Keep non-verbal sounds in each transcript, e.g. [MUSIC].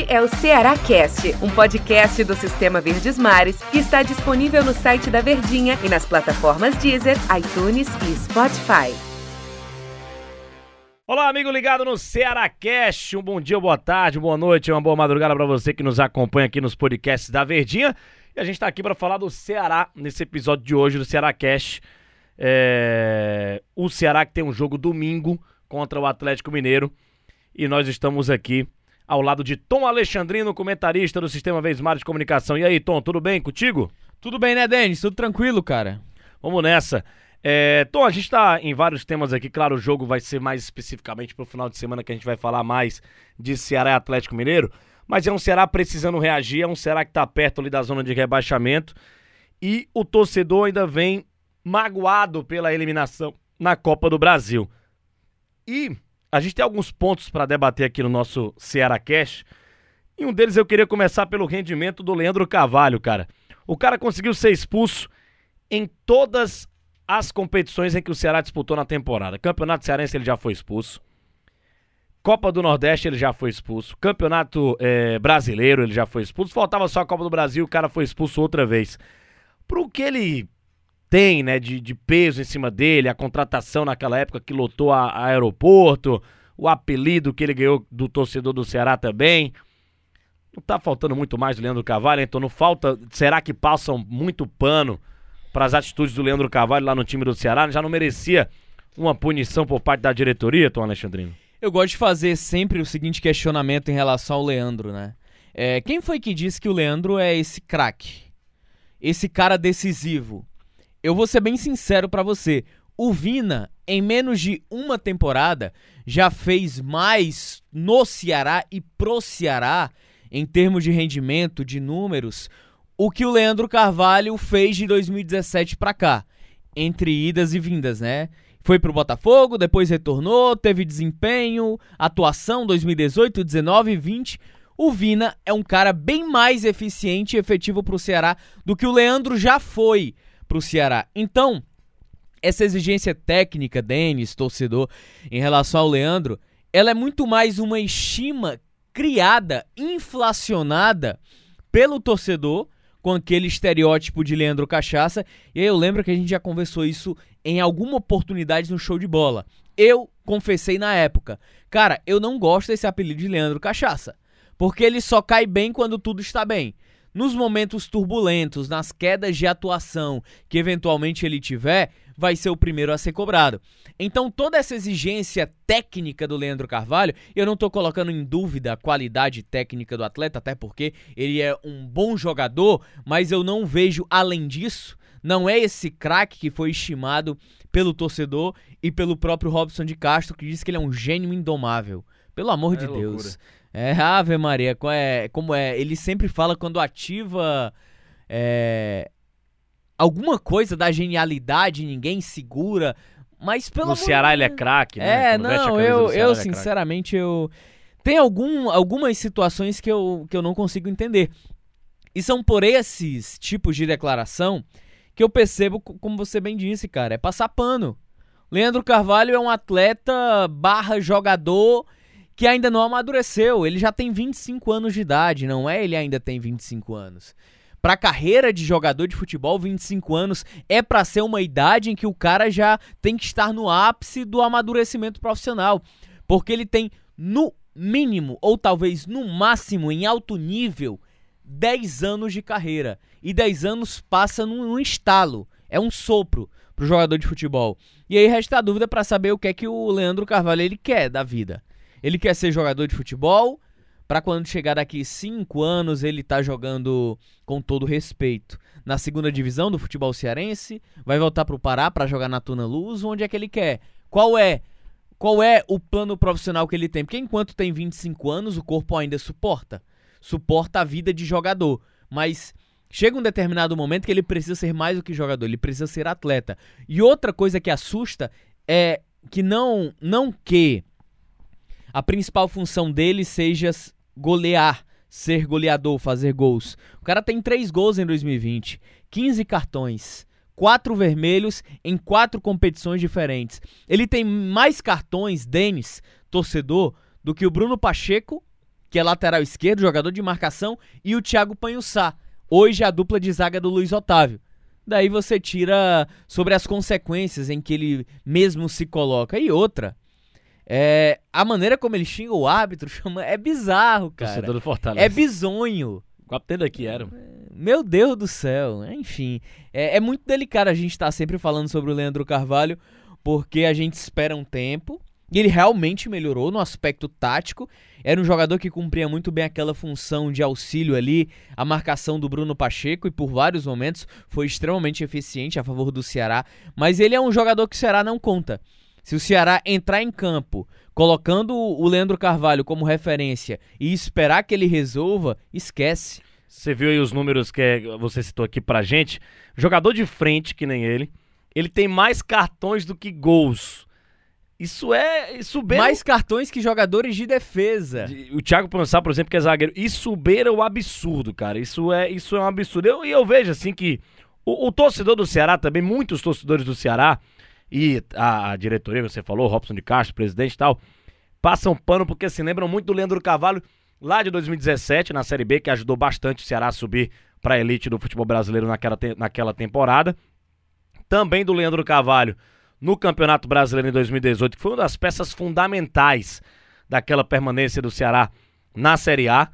Este é o Ceará Cast, um podcast do Sistema Verdes Mares que está disponível no site da Verdinha e nas plataformas Deezer, iTunes e Spotify. Olá, amigo ligado no Ceará Cast. Um bom dia, boa tarde, boa noite, uma boa madrugada para você que nos acompanha aqui nos podcasts da Verdinha. E a gente está aqui para falar do Ceará nesse episódio de hoje do Ceará Cast. É... O Ceará que tem um jogo domingo contra o Atlético Mineiro. E nós estamos aqui ao lado de Tom Alexandrino, comentarista do Sistema Vesmar de Comunicação. E aí, Tom, tudo bem contigo? Tudo bem, né, Denis? Tudo tranquilo, cara. Vamos nessa. É, Tom, a gente está em vários temas aqui. Claro, o jogo vai ser mais especificamente para o final de semana que a gente vai falar mais de Ceará e Atlético Mineiro. Mas é um Ceará precisando reagir, é um Ceará que está perto ali da zona de rebaixamento. E o torcedor ainda vem magoado pela eliminação na Copa do Brasil. E a gente tem alguns pontos para debater aqui no nosso Ceará Cash. E um deles eu queria começar pelo rendimento do Leandro Carvalho, cara. O cara conseguiu ser expulso em todas as competições em que o Ceará disputou na temporada. Campeonato Cearense ele já foi expulso. Copa do Nordeste ele já foi expulso. Campeonato é, Brasileiro ele já foi expulso. Faltava só a Copa do Brasil, o cara foi expulso outra vez. Pro que ele tem, né, de, de peso em cima dele, a contratação naquela época que lotou a, a aeroporto, o apelido que ele ganhou do torcedor do Ceará também. Não tá faltando muito mais do Leandro Carvalho, então não falta. Será que passam muito pano para as atitudes do Leandro Carvalho lá no time do Ceará? Já não merecia uma punição por parte da diretoria, Tom Alexandrino? Eu gosto de fazer sempre o seguinte questionamento em relação ao Leandro, né? É, quem foi que disse que o Leandro é esse craque? Esse cara decisivo? Eu vou ser bem sincero para você. O Vina, em menos de uma temporada, já fez mais no Ceará e pro Ceará, em termos de rendimento, de números, o que o Leandro Carvalho fez de 2017 para cá, entre idas e vindas, né? Foi pro Botafogo, depois retornou, teve desempenho, atuação 2018, 19 e 20. O Vina é um cara bem mais eficiente e efetivo pro Ceará do que o Leandro já foi para o Ceará. Então, essa exigência técnica, Denis, torcedor, em relação ao Leandro, ela é muito mais uma estima criada, inflacionada pelo torcedor com aquele estereótipo de Leandro Cachaça. E aí eu lembro que a gente já conversou isso em alguma oportunidade no show de bola. Eu confessei na época, cara, eu não gosto desse apelido de Leandro Cachaça, porque ele só cai bem quando tudo está bem nos momentos turbulentos, nas quedas de atuação que eventualmente ele tiver, vai ser o primeiro a ser cobrado. Então, toda essa exigência técnica do Leandro Carvalho, eu não estou colocando em dúvida a qualidade técnica do atleta, até porque ele é um bom jogador, mas eu não vejo além disso. Não é esse craque que foi estimado pelo torcedor e pelo próprio Robson de Castro, que diz que ele é um gênio indomável. Pelo amor é de loucura. Deus. É, Ave Maria, é, como é, ele sempre fala quando ativa é, alguma coisa da genialidade, ninguém segura, mas pelo No Ceará ele é craque, né? É, quando não, eu, eu é sinceramente, é eu... Tem algum, algumas situações que eu, que eu não consigo entender. E são por esses tipos de declaração que eu percebo, como você bem disse, cara, é passar pano. Leandro Carvalho é um atleta barra jogador que ainda não amadureceu. Ele já tem 25 anos de idade, não é? Ele ainda tem 25 anos. Para carreira de jogador de futebol, 25 anos é para ser uma idade em que o cara já tem que estar no ápice do amadurecimento profissional, porque ele tem no mínimo ou talvez no máximo em alto nível 10 anos de carreira. E 10 anos passa num, num estalo, é um sopro pro jogador de futebol. E aí resta a dúvida para saber o que é que o Leandro Carvalho ele quer da vida. Ele quer ser jogador de futebol, para quando chegar daqui cinco anos ele tá jogando com todo respeito na segunda divisão do futebol cearense, vai voltar pro Pará para jogar na Tuna Luz, onde é que ele quer? Qual é? Qual é o plano profissional que ele tem? Porque enquanto tem 25 anos, o corpo ainda suporta. Suporta a vida de jogador, mas chega um determinado momento que ele precisa ser mais do que jogador, ele precisa ser atleta. E outra coisa que assusta é que não não que a principal função dele seja golear, ser goleador, fazer gols. O cara tem 3 gols em 2020, 15 cartões, 4 vermelhos em 4 competições diferentes. Ele tem mais cartões, Denis, torcedor, do que o Bruno Pacheco, que é lateral esquerdo, jogador de marcação, e o Thiago Panhussá, hoje a dupla de zaga do Luiz Otávio. Daí você tira sobre as consequências em que ele mesmo se coloca. E outra, é, a maneira como ele xinga o árbitro [LAUGHS] chama, é bizarro, cara. Torcedor do Fortaleza. É bizonho. Aqui era. Meu Deus do céu. Enfim, é, é muito delicado a gente estar tá sempre falando sobre o Leandro Carvalho, porque a gente espera um tempo. E ele realmente melhorou no aspecto tático. Era um jogador que cumpria muito bem aquela função de auxílio ali, a marcação do Bruno Pacheco, e por vários momentos foi extremamente eficiente a favor do Ceará. Mas ele é um jogador que o Ceará não conta. Se o Ceará entrar em campo colocando o Leandro Carvalho como referência e esperar que ele resolva, esquece. Você viu aí os números que você citou aqui pra gente? Jogador de frente, que nem ele, ele tem mais cartões do que gols. Isso é. Isso beira... Mais cartões que jogadores de defesa. O Thiago Ponsá, por exemplo, que é zagueiro. Isso beira o absurdo, cara. Isso é, isso é um absurdo. E eu, eu, vejo assim que o, o, torcedor do Ceará também, muitos torcedores do Ceará, e a, diretoria, você falou, Robson de Castro, presidente e tal, passam pano porque se lembram muito do Leandro Carvalho lá de 2017, na Série B, que ajudou bastante o Ceará a subir para a elite do futebol brasileiro naquela, te naquela temporada. Também do Leandro Carvalho no Campeonato Brasileiro em 2018, que foi uma das peças fundamentais daquela permanência do Ceará na Série A.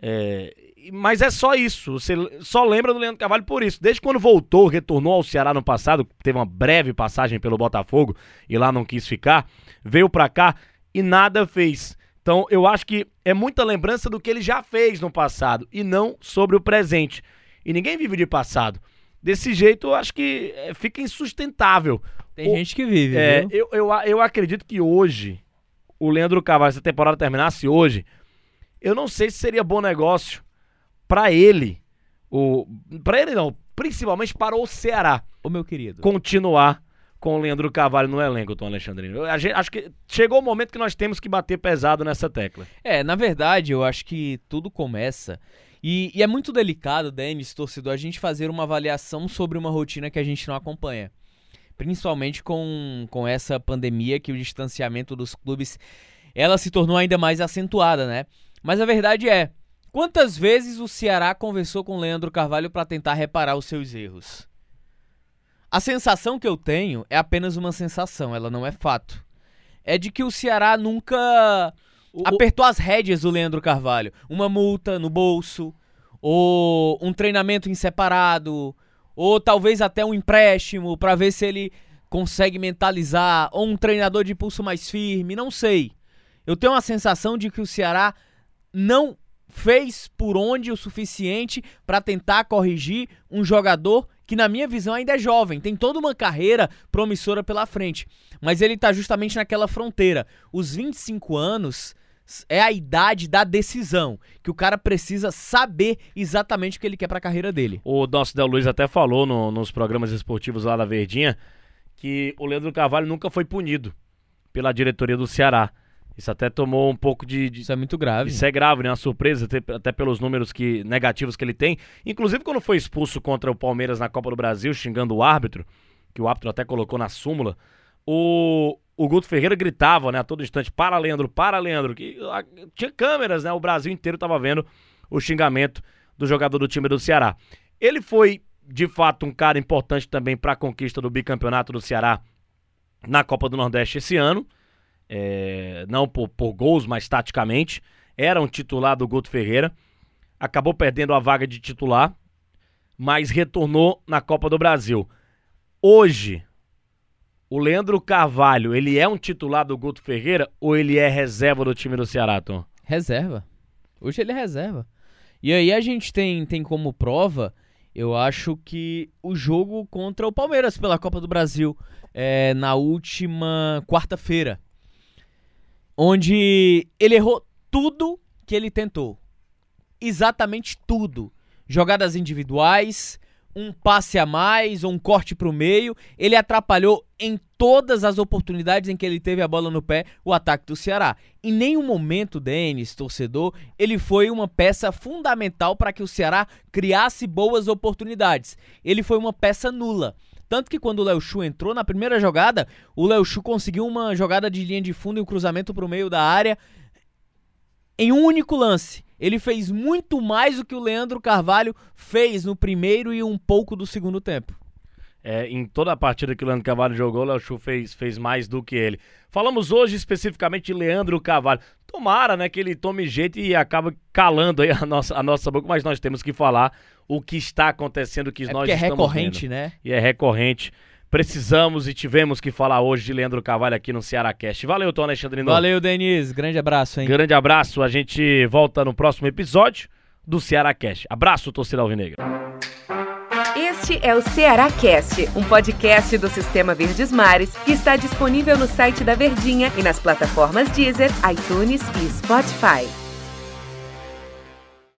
É, mas é só isso. Você só lembra do Leandro Carvalho por isso. Desde quando voltou, retornou ao Ceará no passado, teve uma breve passagem pelo Botafogo e lá não quis ficar, veio pra cá e nada fez. Então eu acho que é muita lembrança do que ele já fez no passado e não sobre o presente. E ninguém vive de passado. Desse jeito, eu acho que é, fica insustentável. Tem o, gente que vive, é? Eu, eu, eu acredito que hoje, o Leandro Carvalho, se a temporada terminasse hoje, eu não sei se seria bom negócio para ele, o para ele não, principalmente para o Ceará. O meu querido. Continuar com o Leandro Carvalho no elenco, Tom Alexandrino. Eu, acho que chegou o momento que nós temos que bater pesado nessa tecla. É, na verdade, eu acho que tudo começa e, e, é muito delicado, Denis, torcedor, a gente fazer uma avaliação sobre uma rotina que a gente não acompanha. Principalmente com, com essa pandemia que o distanciamento dos clubes ela se tornou ainda mais acentuada, né? Mas a verdade é, quantas vezes o Ceará conversou com o Leandro Carvalho para tentar reparar os seus erros? A sensação que eu tenho é apenas uma sensação, ela não é fato. É de que o Ceará nunca o, Apertou as rédeas do Leandro Carvalho. Uma multa no bolso, ou um treinamento em separado, ou talvez até um empréstimo para ver se ele consegue mentalizar, ou um treinador de pulso mais firme, não sei. Eu tenho a sensação de que o Ceará não fez por onde o suficiente para tentar corrigir um jogador que na minha visão ainda é jovem, tem toda uma carreira promissora pela frente, mas ele está justamente naquela fronteira. Os 25 anos é a idade da decisão, que o cara precisa saber exatamente o que ele quer para a carreira dele. O nosso Del Luiz até falou no, nos programas esportivos lá da Verdinha que o Leandro Carvalho nunca foi punido pela diretoria do Ceará. Isso até tomou um pouco de, de, Isso é muito grave. Isso é grave, né? Uma surpresa, até, até, pelos números que, negativos que ele tem. Inclusive, quando foi expulso contra o Palmeiras na Copa do Brasil, xingando o árbitro, que o árbitro até colocou na súmula, o, o Guto Ferreira gritava, né, a todo instante, para Leandro, para Leandro, que a, tinha câmeras, né? O Brasil inteiro estava vendo o xingamento do jogador do time do Ceará. Ele foi, de fato, um cara importante também para a conquista do bicampeonato do Ceará na Copa do Nordeste esse ano é, não por, por gols, mas taticamente. Era um titular do Guto Ferreira. Acabou perdendo a vaga de titular, mas retornou na Copa do Brasil. Hoje, o Leandro Carvalho, ele é um titular do Guto Ferreira ou ele é reserva do time do Ceará, Tom? Reserva. Hoje ele é reserva. E aí a gente tem, tem como prova, eu acho que o jogo contra o Palmeiras pela Copa do Brasil é, na última quarta-feira onde ele errou tudo que ele tentou. Exatamente tudo. Jogadas individuais, um passe a mais, um corte para o meio. Ele atrapalhou em todas as oportunidades em que ele teve a bola no pé o ataque do Ceará. Em nenhum momento, Denis, torcedor, ele foi uma peça fundamental para que o Ceará criasse boas oportunidades. Ele foi uma peça nula. Tanto que quando o Léo Chu entrou na primeira jogada, o Léo Chu conseguiu uma jogada de linha de fundo e um cruzamento para o meio da área. em um único lance. Ele fez muito mais do que o Leandro Carvalho fez no primeiro e um pouco do segundo tempo. É, em toda a partida que o Leandro Carvalho jogou, o Léo Chu fez, fez mais do que ele. Falamos hoje especificamente de Leandro Carvalho. Tomara, né, que ele tome jeito e acabe calando aí a nossa, a nossa boca, mas nós temos que falar o que está acontecendo, o que É nós porque é estamos recorrente, vendo. né? E é recorrente. Precisamos e tivemos que falar hoje de Leandro Carvalho aqui no Ceará Cast. Valeu, Tom Alexandre Novo. Valeu, Denise. Grande abraço, hein? Grande abraço. A gente volta no próximo episódio do Ceará Cast. Abraço, torcida alvinegra. Este é o Ceará Cast, um podcast do Sistema Verdes Mares que está disponível no site da Verdinha e nas plataformas Deezer, iTunes e Spotify.